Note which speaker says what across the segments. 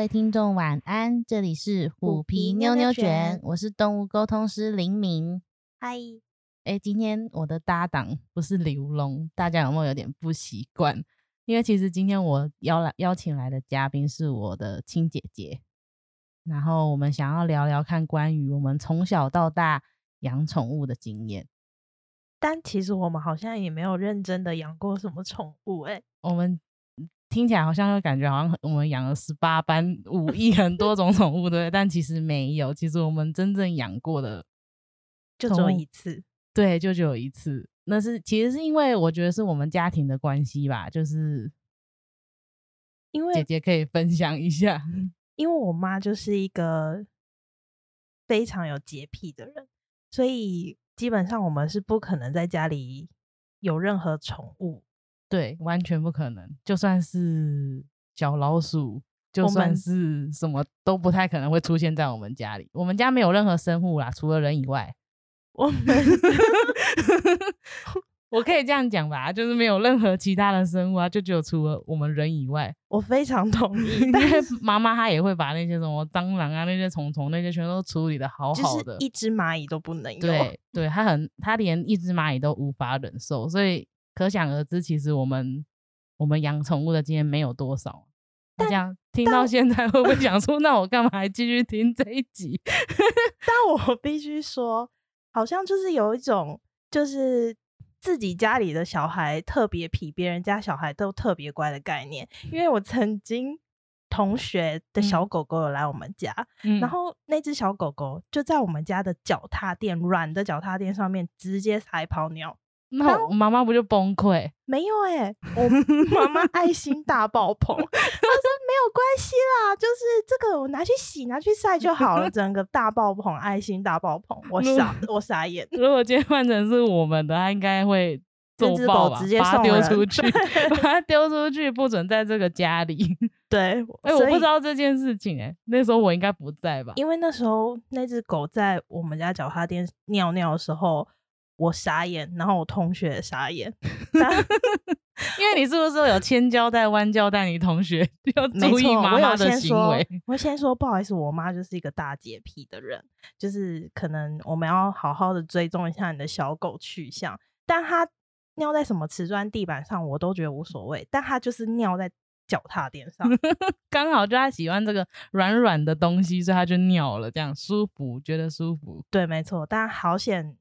Speaker 1: 位听众晚安，这里是虎皮妞妞卷，我是动物沟通师林明。
Speaker 2: 嗨，
Speaker 1: 哎，今天我的搭档不是刘龙，大家有没有有点不习惯？因为其实今天我邀来邀请来的嘉宾是我的亲姐姐，然后我们想要聊聊看关于我们从小到大养宠物的经验。
Speaker 2: 但其实我们好像也没有认真的养过什么宠物，哎，
Speaker 1: 我们。听起来好像又感觉好像我们养了十八般武艺，很多种宠物，对但其实没有，其实我们真正养过的
Speaker 2: 就只有一次，
Speaker 1: 对，就只有一次。那是其实是因为我觉得是我们家庭的关系吧，就是
Speaker 2: 因为
Speaker 1: 姐姐可以分享一下，
Speaker 2: 因为我妈就是一个非常有洁癖的人，所以基本上我们是不可能在家里有任何宠物。
Speaker 1: 对，完全不可能。就算是小老鼠，就算是什么都不太可能会出现在我们家里。我们家没有任何生物啦，除了人以外。
Speaker 2: 我们，
Speaker 1: 我可以这样讲吧，就是没有任何其他的生物啊，就只有除了我们人以外。
Speaker 2: 我非常同 意，
Speaker 1: 因为妈妈她也会把那些什么蟑螂啊、那些虫虫那些全都处理的好好的，
Speaker 2: 一只蚂蚁都不能有。
Speaker 1: 对，对，她很，她连一只蚂蚁都无法忍受，所以。可想而知，其实我们我们养宠物的经验没有多少。这样听到现在，会不会想 说，那我干嘛还继续听这一集？
Speaker 2: 但我必须说，好像就是有一种，就是自己家里的小孩特别皮别人家小孩都特别乖的概念。因为我曾经同学的小狗狗有来我们家，然后那只小狗狗就在我们家的脚踏垫软的脚踏垫上面直接撒泡尿。
Speaker 1: 那我妈妈不就崩溃？
Speaker 2: 没有哎，我妈妈 爱心大爆棚，她说没有关系啦，就是这个我拿去洗、拿去晒就好了。整个大爆棚，爱心大爆棚，我傻，我傻眼。
Speaker 1: 如果今天换成是我们的，他应该会
Speaker 2: 这只狗直接
Speaker 1: 把它丢出去，把它丢出去，不准在这个家里。
Speaker 2: 对，
Speaker 1: 哎，我不知道这件事情，哎，那时候我应该不在吧？
Speaker 2: 因为那时候那只狗在我们家脚踏垫尿尿的时候。我傻眼，然后我同学傻眼，
Speaker 1: 因为你是不是有千交代万交代你同学 要注意妈妈的行为？
Speaker 2: 我先说不好意思，我妈就是一个大洁癖的人，就是可能我们要好好的追踪一下你的小狗去向，但它尿在什么瓷砖地板上，我都觉得无所谓，但它就是尿在脚踏垫上，
Speaker 1: 刚好就他喜欢这个软软的东西，所以他就尿了，这样舒服，觉得舒服。
Speaker 2: 对，没错，但好险。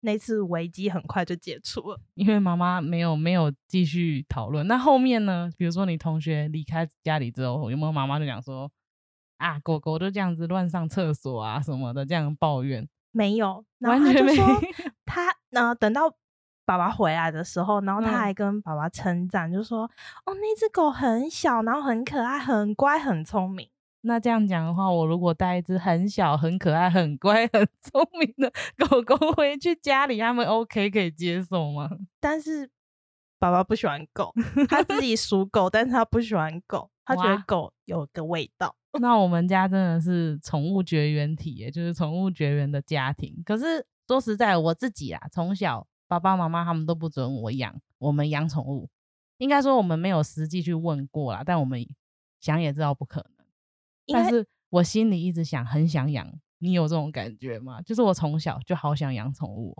Speaker 2: 那次危机很快就解除了，
Speaker 1: 因为妈妈没有没有继续讨论。那后面呢？比如说你同学离开家里之后，有没有妈妈就讲说啊，狗狗都这样子乱上厕所啊什么的，这样抱怨？
Speaker 2: 没有，完全没。他呢，等到爸爸回来的时候，然后他还跟爸爸称赞，就说哦，那只狗很小，然后很可爱，很乖，很聪明。
Speaker 1: 那这样讲的话，我如果带一只很小、很可爱、很乖、很聪明的 狗狗回去家里，他们 OK 可以接受吗？
Speaker 2: 但是爸爸不喜欢狗，他自己属狗，但是他不喜欢狗，他觉得狗有个味道。
Speaker 1: 那我们家真的是宠物绝缘体，耶，就是宠物绝缘的家庭。可是说实在，我自己啊，从小爸爸妈妈他们都不准我养，我们养宠物，应该说我们没有实际去问过啦，但我们想也知道不可能。但是我心里一直想，很想养。你有这种感觉吗？就是我从小就好想养宠物。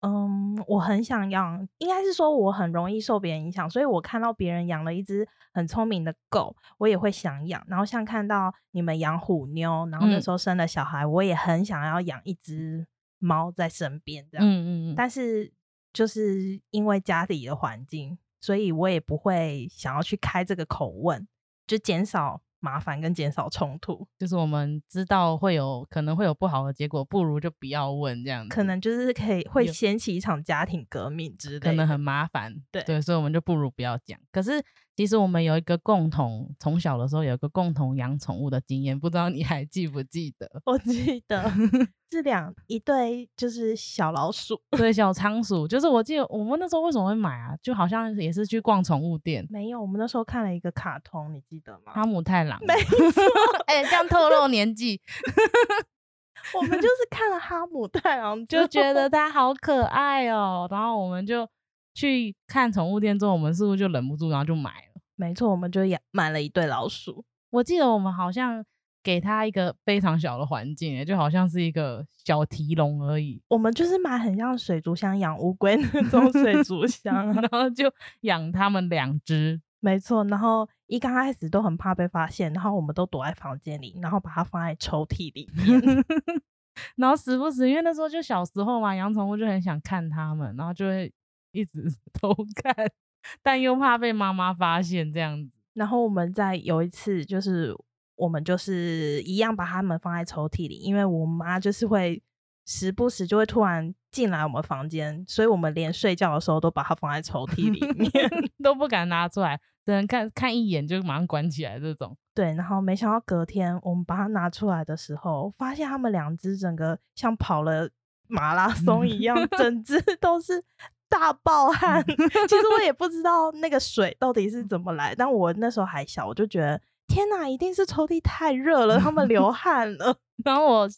Speaker 2: 嗯，我很想养，应该是说我很容易受别人影响，所以我看到别人养了一只很聪明的狗，我也会想养。然后像看到你们养虎妞，然后那时候生了小孩，我也很想要养一只猫在身边这样。嗯嗯嗯。但是就是因为家里的环境，所以我也不会想要去开这个口问，就减少。麻烦跟减少冲突，
Speaker 1: 就是我们知道会有可能会有不好的结果，不如就不要问这样子。
Speaker 2: 可能就是可以会掀起一场家庭革命之类，
Speaker 1: 可能很麻烦。
Speaker 2: 对
Speaker 1: 对，所以我们就不如不要讲。可是其实我们有一个共同，从小的时候有一个共同养宠物的经验，不知道你还记不记得？
Speaker 2: 我记得。是两一对，就是小老鼠，
Speaker 1: 对，小仓鼠。就是我记得我们那时候为什么会买啊？就好像也是去逛宠物店。
Speaker 2: 没有，我们那时候看了一个卡通，你记得吗？
Speaker 1: 哈姆太郎。
Speaker 2: 没错，
Speaker 1: 哎，这样透露年纪。
Speaker 2: 我们就是看了哈姆太郎，
Speaker 1: 就觉得它好可爱哦。然后我们就去看宠物店之后，我们是不是就忍不住，然后就买了？
Speaker 2: 没错，我们就养买了一对老鼠。
Speaker 1: 我记得我们好像给它一个非常小的环境、欸，就好像是一个小提笼而已，
Speaker 2: 我们就是买很像水族箱养乌龟那种 水族箱啊，
Speaker 1: 然后就养它们两只。
Speaker 2: 没错。然后一刚开始都很怕被发现，然后我们都躲在房间里，然后把它放在抽屉里面。
Speaker 1: 然后时不时，因为那时候就小时候嘛，养宠物就很想看它们，然后就会一直 偷看，但又怕被妈妈发现这样子。
Speaker 2: 然后我们在有一次，就是我们就是一样把它们放在抽屉里，因为我妈就是会时不时就会突然进来我们房间，所以我们连睡觉的时候都把它放在抽屉里面。
Speaker 1: 都不敢拿出来，只能看看一眼就马上关起来这种。
Speaker 2: 对，然后没想到隔天我们把它拿出来的时候，发现它们两只整个像跑了马拉松一样，整只都是大爆汗。其实我也不知道那个水到底是怎么来，但我那时候还小，我就觉得天哪，一定是抽屉太热了，他们流汗了。
Speaker 1: 然后我，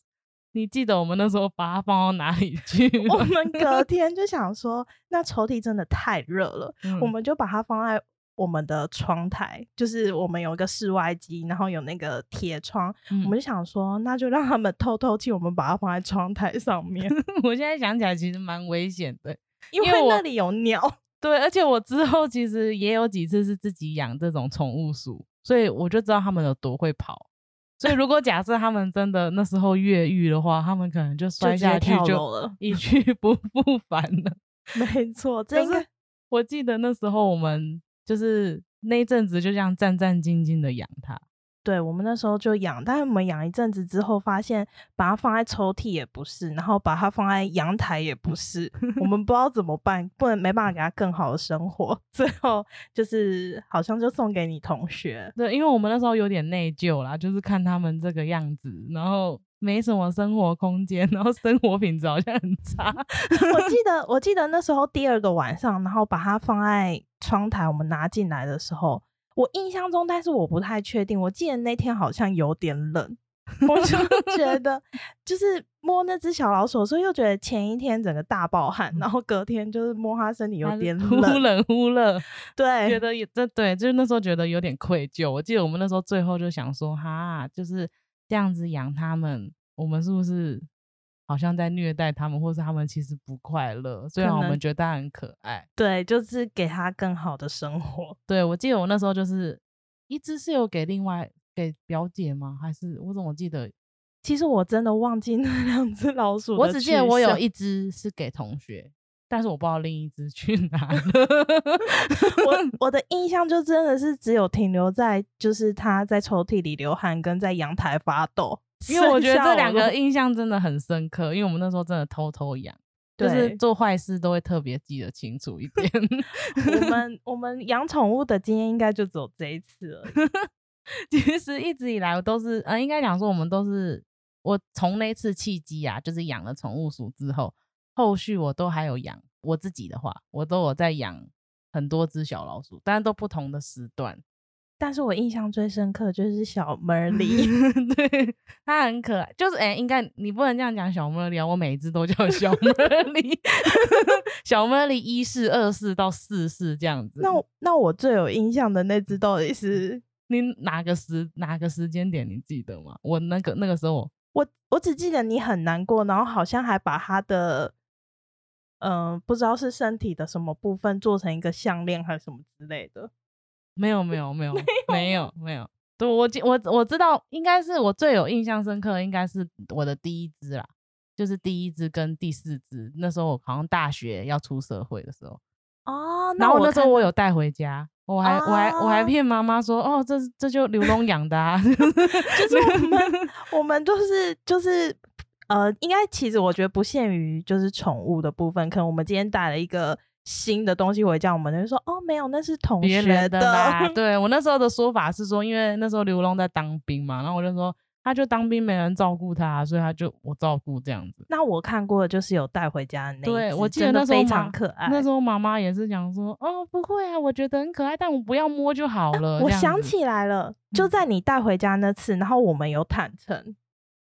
Speaker 1: 你记得我们那时候把它放到哪里去
Speaker 2: 我？们隔天就想说，那抽屉真的太热了，我
Speaker 1: 嗯
Speaker 2: 们就把它放在我们的窗台，就是我们有一个室外机，然后有那个铁窗，
Speaker 1: 嗯
Speaker 2: 我们就想说，那就让他们透透气，我们把它放在窗台上面，
Speaker 1: 我现在想起来其实蛮危险的。
Speaker 2: 因
Speaker 1: 因为
Speaker 2: 那里有鸟。
Speaker 1: 对，而且我之后其实也有几次是自己养这种宠物鼠，所以我就知道它们有多会跑。所以如果假设他们真的那时候越狱的话，他们可能就
Speaker 2: 就
Speaker 1: 摔下去就一去 不复返了。
Speaker 2: 没错，这
Speaker 1: 可
Speaker 2: 应该
Speaker 1: 是我记得那时候我们就是那一阵子就这样战战兢兢的养它。
Speaker 2: 对我们那时候就养，但是我们养一阵子之后，发现把它放在抽屉也不是，然后把它放在阳台也不是，我们不知道怎么办，不能没办法给它更好的生活，最后就是好像就送给你同学。
Speaker 1: 对，因为我们那时候有点内疚啦，就是看他们这个样子，然后没什么生活空间，然后生活品质好像很差。
Speaker 2: 我记得，我记得那时候第二个晚上，然后把它放在窗台，我们拿进来的时候，我印象中，但是我不太确定。我记得那天好像有点冷，我就觉得就是摸那只小老鼠的时候，又觉得前一天整个大暴汗，然后隔天就是摸它身体有点
Speaker 1: 忽
Speaker 2: 冷，
Speaker 1: 忽热，对觉
Speaker 2: 对，
Speaker 1: 得也这对，就是那时候觉得有点愧疚。我记得我们那时候最后就想说，哈，就是这样子养它们，我们是不是好像在虐待他们，或是他们其实不快乐？虽然我们觉得它很可爱。
Speaker 2: 对，就是给他更好的生活。
Speaker 1: 对，我记得我那时候就是一只是有给另外给表姐吗？还是我怎么记得？
Speaker 2: 其实我真的忘记那两只老鼠
Speaker 1: 我只记得我有一只是给同学，但是我不知道另一只去哪了。
Speaker 2: 我 我的印象就真的是只有停留在就是它在抽屉里流汗，跟在阳台发抖。
Speaker 1: 因为我觉得这两个印象真的很深刻，因为我们那时候真的偷偷养，就是做坏事都会特别记得清楚一点。
Speaker 2: 我们 我们养宠物的经验应该就只有这一次了。
Speaker 1: 其实一直以来我都是，呃，应该讲说我们都是，我从那次契机啊，就是养了宠物鼠之后，后续我都还有养我自己的话，我都有在养很多只小老鼠，但是都不同的时段。
Speaker 2: 但是我印象最深刻就是小 Merly，
Speaker 1: 对，它很可爱，就是哎、应该你不能这样讲小茉莉啊，我每一只都叫 小茉莉，小茉莉一世、二世到四世这样子。
Speaker 2: 那那我最有印象的那只到底是
Speaker 1: 你哪个时哪个时间点你记得吗？我那个那个时候我
Speaker 2: 我我只记得你很难过，然后好像还把它的嗯、不知道是身体的什么部分做成一个项链还是什么之类的。
Speaker 1: 没有没有没有没有没有，对我记我我知道，应该是我最有印象深刻，应该是我的第一只啦，就是第一只跟第四只，那时候我好像大学要出社会的时候，
Speaker 2: 哦，
Speaker 1: 然后
Speaker 2: 我
Speaker 1: 那时候我有带回家，我还、我还我还
Speaker 2: 啊
Speaker 1: 骗妈妈说，哦，这是这就刘龙养的、啊，
Speaker 2: 就是我们 我们就是就是呃，应该其实我觉得不限于就是宠物的部分，可能我们今天带了一个新的东西回家，我们就说哦，没有，那是同学
Speaker 1: 的啦。对我那时候的说法是说，因为那时候刘龙在当兵嘛，然后我就说他就当兵没人照顾他，所以他就我照顾这样子。
Speaker 2: 那我看过的就是有带回家的那一
Speaker 1: 对，我记得
Speaker 2: 非
Speaker 1: 那时候非
Speaker 2: 常可爱。
Speaker 1: 那时候妈妈也是讲说，哦，不会啊，我觉得很可爱，但我不要摸就好了。
Speaker 2: 我想起来了，就
Speaker 1: 嗯
Speaker 2: 在你带回家那次，然后我们有坦诚，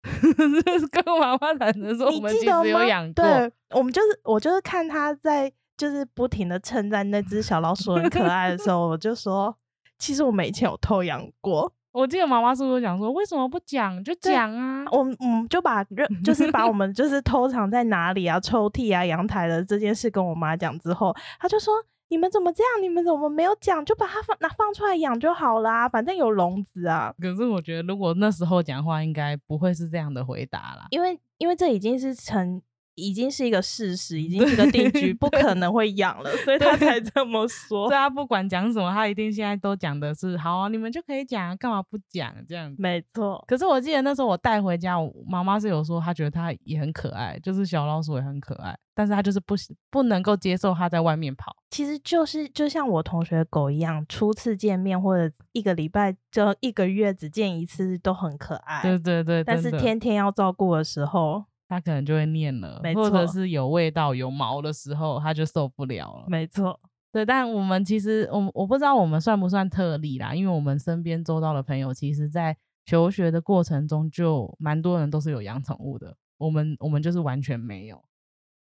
Speaker 1: 跟妈妈坦诚说，我
Speaker 2: 你
Speaker 1: 们其实有？养过。
Speaker 2: 对，我们就是我就是看他在就是不停的称赞那只小老鼠很可爱的时候，我就说，其实我们以前有偷养过。
Speaker 1: 我记得妈妈是不是讲说，为什么不讲就讲啊？
Speaker 2: 我们嗯就把热就是把我 们就是偷藏在哪里啊、抽屉啊、阳台的这件事跟我妈讲之后，她就说：“你们怎么这样？你们怎么没有讲？就把它放拿放出来养就好啦，反正有笼子啊。
Speaker 1: 可是我觉得，如果那时候讲话，应该不会是这样的回答啦。
Speaker 2: 因为因为这已经是成。”已经是一个事实，已经是个定局，不可能会养了，所以他才这么说。
Speaker 1: 对啊，不管讲什么，他一定现在都讲的是好啊，你们就可以讲，干嘛不讲这样子？
Speaker 2: 没错。
Speaker 1: 可是我记得那时候我带回家，我妈妈是有说，她觉得它也很可爱，就是小老鼠也很可爱，但是她就是不不能够接受它在外面跑。
Speaker 2: 其实就是就像我同学狗一样，初次见面或者一个礼拜就一个月只见一次都很可爱。
Speaker 1: 对对对，
Speaker 2: 但是天天要照顾的时候。
Speaker 1: 他可能就会念了，
Speaker 2: 没
Speaker 1: 或者是有味道、有毛的时候，他就受不了了。
Speaker 2: 没错，
Speaker 1: 对。但我们其实，我我不知道我们算不算特例啦，因为我们身边周遭的朋友，其实在求学的过程中，就蛮多人都是有养宠物的。我们我们就是完全没有，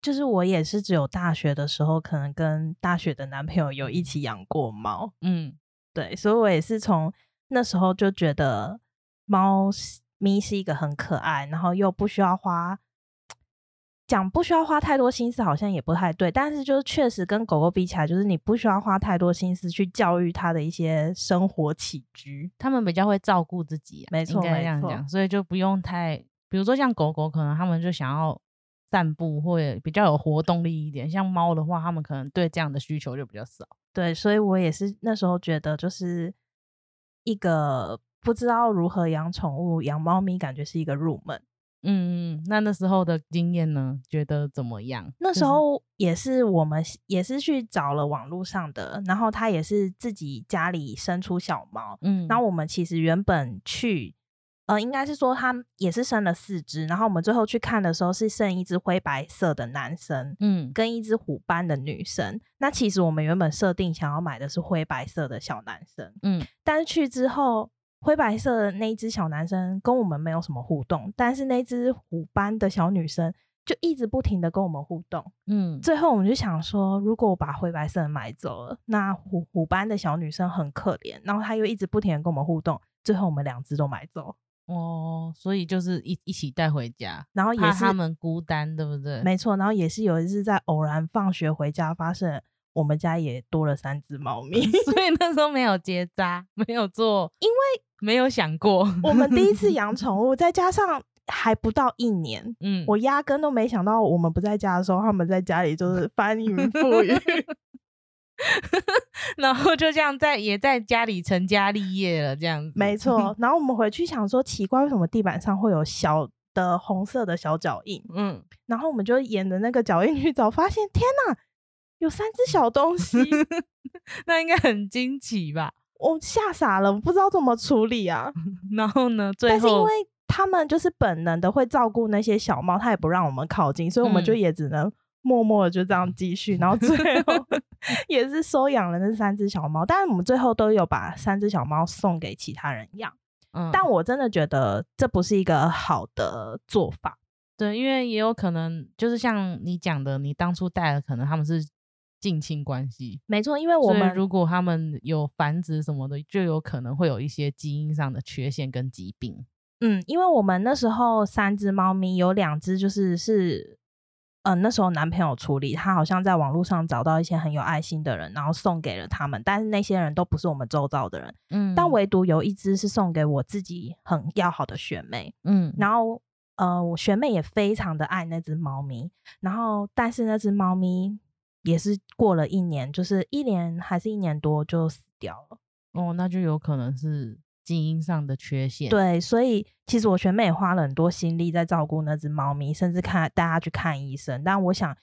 Speaker 2: 就是我也是只有大学的时候，可能跟大学的男朋友有一起养过猫。
Speaker 1: 嗯，
Speaker 2: 对，所以我也是从那时候就觉得猫咪是一个很可爱，然后又不需要花。讲不需要花太多心思，好像也不太对。但是就是确实跟狗狗比起来，就是你不需要花太多心思去教育它的一些生活起居。
Speaker 1: 它们比较会照顾自己，
Speaker 2: 没错，
Speaker 1: 这样讲。所以就不用太，比如说像狗狗，可能他们就想要散步或者比较有活动力一点。像猫的话，他们可能对这样的需求就比较少。
Speaker 2: 对，所以我也是那时候觉得，就是一个不知道如何养宠物、养猫咪，感觉是一个入门。
Speaker 1: 嗯嗯，那那时候的经验呢？觉得怎么样？
Speaker 2: 那时候也是我们也是去找了网络上的，然后他也是自己家里生出小猫，嗯，然后我们其实原本去，呃，应该是说他也是生了四只，然后我们最后去看的时候是剩一只灰白色的男生，嗯，跟一只虎斑的女生。那其实我们原本设定想要买的是灰白色的小男生，嗯，但是去之后。灰白色的那一只小男生跟我们没有什么互动，但是那只虎斑的小女生就一直不停的跟我们互动。嗯，最后我们就想说，如果我把灰白色的买走了，那虎虎斑的小女生很可怜，然后她又一直不停的跟我们互动，最后我们两只都买走。
Speaker 1: 哦，所以就是一一起带回家，
Speaker 2: 然后也是
Speaker 1: 他们孤单，对不对？
Speaker 2: 没错，然后也是有一次在偶然放学回家，发现我们家也多了三只猫咪，
Speaker 1: 所以那时候没有结扎，没有做，
Speaker 2: 因为。
Speaker 1: 没有想过，
Speaker 2: 我们第一次 养宠物，再加上还不到一年，嗯，我压根都没想到，我们不在家的时候，他们在家里就是 翻云覆雨，
Speaker 1: 然后就这样在也在家里成家立业了，这样子。
Speaker 2: 没错，然后我们回去想说，奇怪，为什么地板上会有小的红色的小脚印？嗯，然后我们就沿着那个脚印去找，发现天哪，有三只小东西，
Speaker 1: 那应该很惊奇吧？
Speaker 2: 我吓傻了，我不知道怎么处理啊。
Speaker 1: 然后呢？
Speaker 2: 最但是因为他们就是本能的会照顾那些小猫，他也不让我们靠近，所以我们就也只能默默的就这样继续。然后最后也是收养了那三只小猫，但是我们最后都有把三只小猫送给其他人养。嗯，但我真的觉得这不是一个好的做法。
Speaker 1: 对，因为也有可能就是像你讲的，你当初带的可能他们是。近亲关系
Speaker 2: 没错，因为我们
Speaker 1: 如果他们有繁殖什么的，就有可能会有一些基因上的缺陷跟疾病。
Speaker 2: 嗯，因为我们那时候三只猫咪有两只就是是，嗯，那时候男朋友处理，他好像在网络上找到一些很有爱心的人，然后送给了他们，但是那些人都不是我们周遭的人。嗯，但唯独有一只是送给我自己很要好的学妹。嗯，然后呃，我学妹也非常的爱那只猫咪，然后但是那只猫咪。也是过了一年，就是一年还是一年多就死掉了。
Speaker 1: 哦，那就有可能是基因上的缺陷。
Speaker 2: 对，所以其实我学妹也花了很多心力在照顾那只猫咪，甚至看带它去看医生。但我想，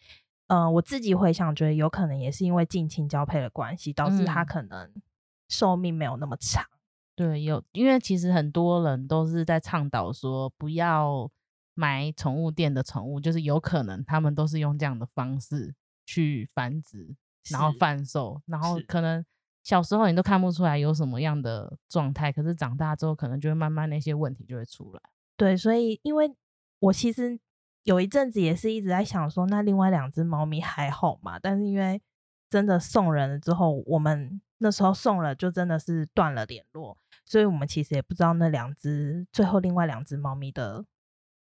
Speaker 2: 呃，我自己回想，觉得有可能也是因为近亲交配的关系，导致它可能寿命没有那么长。
Speaker 1: 对，有，因为其实很多人都是在倡导说，不要买宠物店的宠物，就是有可能他们都是用这样的方式。去繁殖，然后贩售，然后可能小时候你都看不出来有什么样的状态，可是长大之后可能就会慢慢那些问题就会出来。
Speaker 2: 对，所以因为我其实有一阵子也是一直在想说，那另外两只猫咪还好嘛？但是因为真的送人了之后，我们那时候送了就真的是断了联络，所以我们其实也不知道那两只最后另外两只猫咪的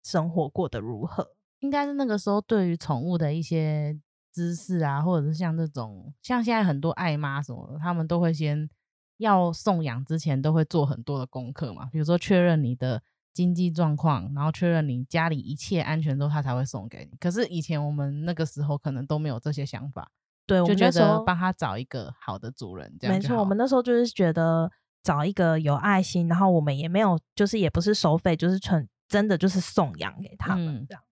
Speaker 2: 生活过得如何。
Speaker 1: 应该是那个时候对于宠物的一些知识啊，或者是像这种，像现在很多爱妈什么的，他们都会先要送养之前都会做很多的功课嘛，比如说确认你的经济状况，然后确认你家里一切安全之后，他才会送给你。可是以前我们那个时候可能都没有这些想法，
Speaker 2: 对，我
Speaker 1: 就觉得帮他找一个好的主人，这样
Speaker 2: 没错，我们那时候就是觉得找一个有爱心，然后我们也没有，就是也不是收费，就是纯真的就是送养给他们
Speaker 1: 嗯
Speaker 2: 这样。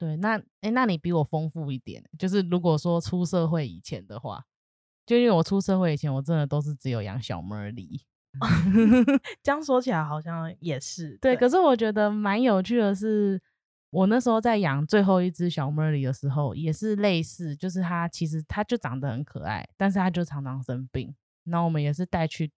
Speaker 1: 对，那哎，那你比我丰富一点，就是如果说出社会以前的话，就因为我出社会以前，我真的都是只有养小猫儿狸。
Speaker 2: 这样说起来好像也是
Speaker 1: 对，可是我觉得蛮有趣的是，我那时候在养最后一只小猫儿狸的时候，也是类似，就是它其实它就长得很可爱，但是它就常常生病，然后我们也是带去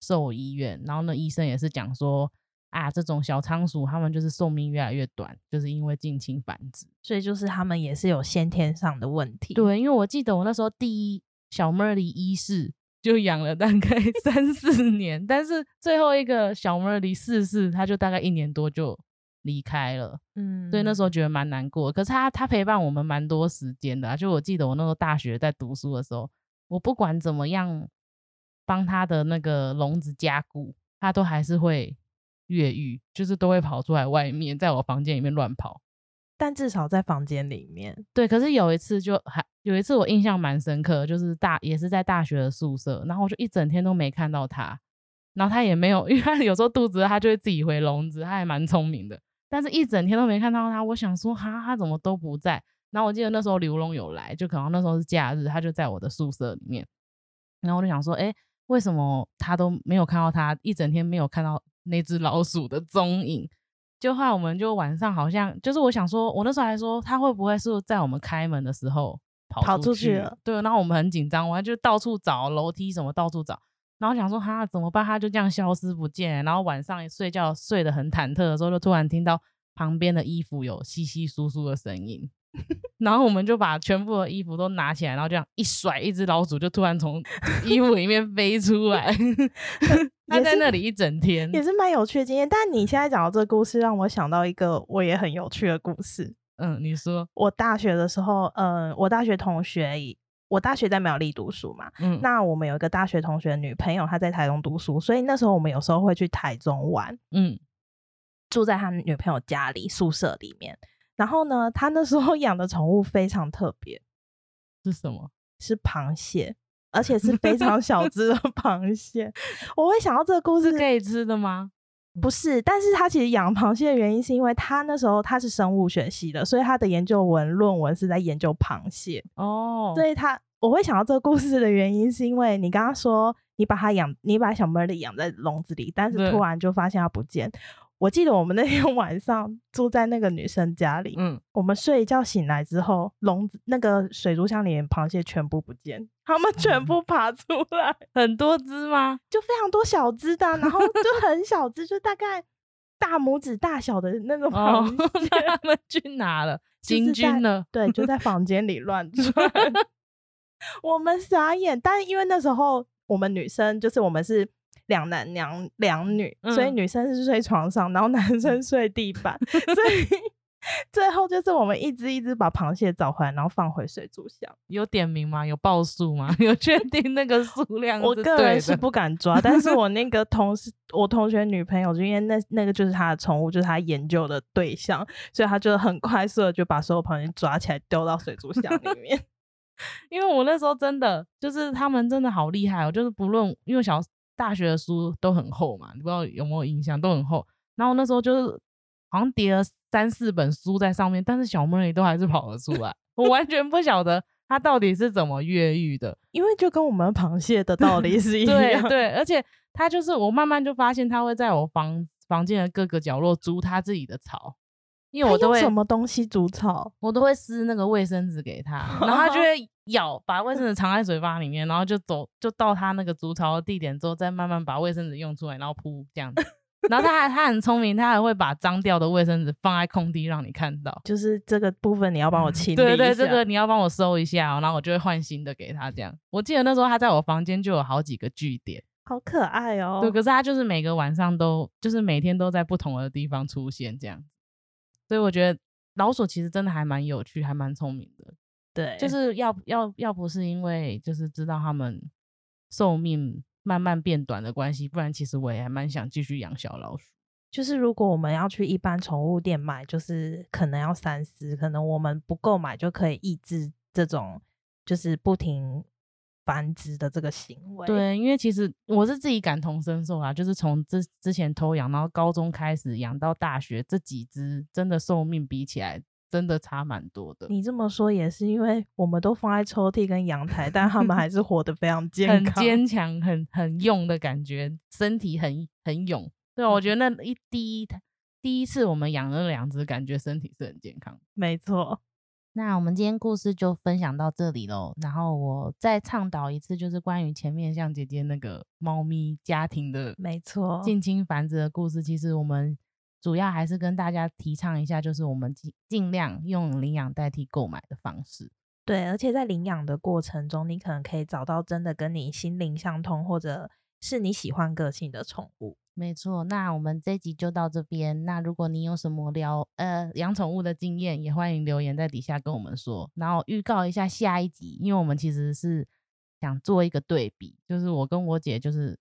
Speaker 1: 兽医院，然后那医生也是讲说。啊，这种小仓鼠它们就是寿命越来越短，就是因为近亲繁殖。
Speaker 2: 所以就是它们也是有先天上的问题。，
Speaker 1: 对，因为我记得我那时候第一小猫儿狸一世就养了大概 三四年，但是最后一个小猫儿狸四世，它就大概一年多就离开了，
Speaker 2: 嗯，
Speaker 1: 所以那时候觉得蛮难过。可是它它陪伴我们蛮多时间的、啊，就我记得我那时候大学在读书的时候，我不管怎么样帮它的那个笼子加固，它都还是会越狱，就是都会跑出来外面，在我房间里面乱跑。
Speaker 2: 但至少在房间里面，
Speaker 1: 对，可是有一次就还有一次我印象蛮深刻，就是大也是在大学的宿舍，然后我就一整天都没看到他，然后他也没有，因为他有时候肚子饿他就会自己回笼子，他还蛮聪明的，但是一整天都没看到他，我想说哈他怎么都不在，然后我记得那时候刘龙有来，就可能那时候是假日，他就在我的宿舍里面，然后我就想说，哎，为什么他都没有看到他，一整天没有看到那只老鼠的踪影？就后来我们就晚上好像就是我想说，我那时候还说它会不会是在我们开门的时候跑出
Speaker 2: 去了
Speaker 1: 对，然后我们很紧张，我还就到处找楼梯什么到处找，然后想说哈怎么办？它就这样消失不见，然后晚上睡觉睡得很忐忑的时候，就突然听到旁边的衣服有稀稀疏疏的声音。然后我们就把全部的衣服都拿起来，然后这样一甩，一只老鼠就突然从 衣服里面飞出来 它
Speaker 2: 也是
Speaker 1: 在那里一整天。
Speaker 2: 也是蛮有趣的经验。但你现在讲到这个故事，让我想到一个我也很有趣的故事。
Speaker 1: 嗯，你说，
Speaker 2: 我大学的时候，呃，我大学同学，我大学在苗栗读书嘛，
Speaker 1: 嗯，
Speaker 2: 那我们有一个大学同学女朋友，她在台中读书，所以那时候我们有时候会去台中玩，
Speaker 1: 嗯
Speaker 2: 住在他女朋友家里宿舍里面。然后呢，他那时候 养的宠物非常特别，
Speaker 1: 是什么？
Speaker 2: 是螃蟹，而且是非 常小只的螃蟹。我会想到这个故事
Speaker 1: 是可以吃的吗？
Speaker 2: 不是，但是他其实养螃蟹的原因是因为他那时候他是生物学系的，所以他的研究文论文是在研究螃蟹。
Speaker 1: 哦，
Speaker 2: 所以他我会想到这个故事的原因，是因为你刚刚说你把它养，你把小 m e r 养在笼子里，但是突然就发现它不见。我记得我们那天 晚上住在那个女生家里，
Speaker 1: 嗯，
Speaker 2: 我们睡一觉醒来之后，笼子那个水族箱里面螃蟹全部不见，它们全部爬出来，
Speaker 1: 很多只吗？
Speaker 2: 就非常多小只的啊，然后就很小只，就大概大拇指大小的那种
Speaker 1: 哦
Speaker 2: 螃蟹。，
Speaker 1: 那他们去哪了？
Speaker 2: 就是
Speaker 1: 进军了。
Speaker 2: 对，就在房间里乱窜。我们傻眼，但因为那时候我们女生就是我们是两男两两女，所以
Speaker 1: 嗯
Speaker 2: 女生是睡床上，然后男生睡地板，所 以最后就是我们一只一只把螃蟹找回来，然后放回水族箱。
Speaker 1: 有点名吗？有报数吗？有确定那个数量
Speaker 2: 我个人是 不敢抓，但是我那个同事，我同学女朋友，就因为那那个就是他的宠物，就是他研究的对象，所以他就很快速的就把所有螃蟹抓起来丢到水族箱里面。
Speaker 1: 因为我那时候真的就是他们真的好厉害哦，就是不论因为小大学的书都很厚嘛，你不知道有没有印象，都很厚。然后那时候就是好像叠了三四本书在上面，但是小妹都还是跑了出来，我完全不晓得他到底是怎么越狱的。
Speaker 2: 因为就跟我们螃蟹的道理是一 样，
Speaker 1: 对对，而且他就是我慢慢就发现他会在我房房间的各个角落租他自己的巢，因为我都会
Speaker 2: 什么东西煮草？
Speaker 1: 我都会撕那个卫生纸给他，然后他就 会咬，把卫生纸藏在嘴巴里面，然后就走，就到他那个筑巢的地点之后，再慢慢把卫生纸用出来，然后铺这样子。然后他还他很聪明，他还会把脏掉的卫生纸放在空地让你看到。
Speaker 2: 就是这个部分你要帮我清 理
Speaker 1: 对对，这个你要帮我收一下、哦，然后我就会换新的给他。这样，我记得那时候他在我房间就有好几个据点。
Speaker 2: 好可爱哦。
Speaker 1: 对，可是他就是每个晚上都，就是每天都在不同的地方出现这样子，所以我觉得老鼠其实真的还蛮有趣，还蛮聪明的。
Speaker 2: 对，
Speaker 1: 就是要要要不是因为就是知道它们寿命慢慢变短的关系，不然其实我也还蛮想继续养小老鼠。
Speaker 2: 就是如果我们要去一般宠物店买，就是可能要三思，可能我们不购买就可以抑制这种就是不停繁殖的这个行为。
Speaker 1: 对，因为其实我是自己感同身受啊，就是从之之前偷养，然后高中开始养到大学，这几只真的寿命比起来真的差蛮多的。
Speaker 2: 你这么说也是因为我们都放在抽屉跟阳台，但他们还是活得非常健康很。
Speaker 1: 坚强，很很勇的感觉，身体很很勇。对啊，我觉得那一第一第一次我们养了两只，感觉身体是很健康的。
Speaker 2: 没错，
Speaker 1: 那我们今天故事就分享到这里喽。然后我再倡导一次，就是关于前面像姐姐那个猫咪家庭的
Speaker 2: 没错，
Speaker 1: 近亲繁殖的故事，其实我们主要还是跟大家提倡一下，就是我们尽尽量用领养代替购买的方式。
Speaker 2: 对，而且在领养的过程中，你可能可以找到真的跟你心灵相通，或者是你喜欢个性的宠物。
Speaker 1: 没错，那我们这集就到这边。那如果你有什么聊呃养宠物的经验，也欢迎留言在底下跟我们说。然后预告一下下一集，因为我们其实是想做一个对比，就是我跟我姐就是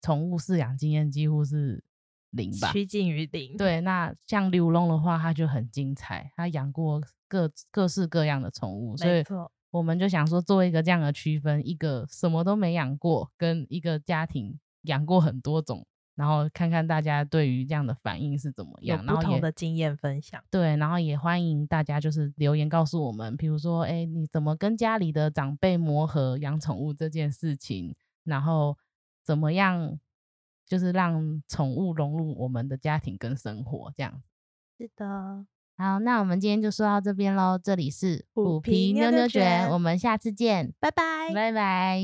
Speaker 1: 宠物饲养经验几乎是零吧，
Speaker 2: 趋近于零。
Speaker 1: 对，那像刘龙的话，他就很精彩，他养过各各式各样的宠物，所以
Speaker 2: 没错，
Speaker 1: 我们就想说做一个这样的区分，一个什么都没养过，跟一个家庭养过很多种。然后看看大家对于这样的反应是怎么
Speaker 2: 有
Speaker 1: 样，然
Speaker 2: 不同的经验分享。
Speaker 1: 对，然后也欢迎大家就是留言告诉我们，比如说，哎，你怎么跟家里的长辈磨合养宠物这件事情，然后怎么样就是让宠物融入我们的家庭跟生活这样。
Speaker 2: 是的，
Speaker 1: 好，那我们今天就说到这边喽，这里是
Speaker 2: 虎皮妞妞卷
Speaker 1: 我们下次见，
Speaker 2: 拜拜。
Speaker 1: 拜拜。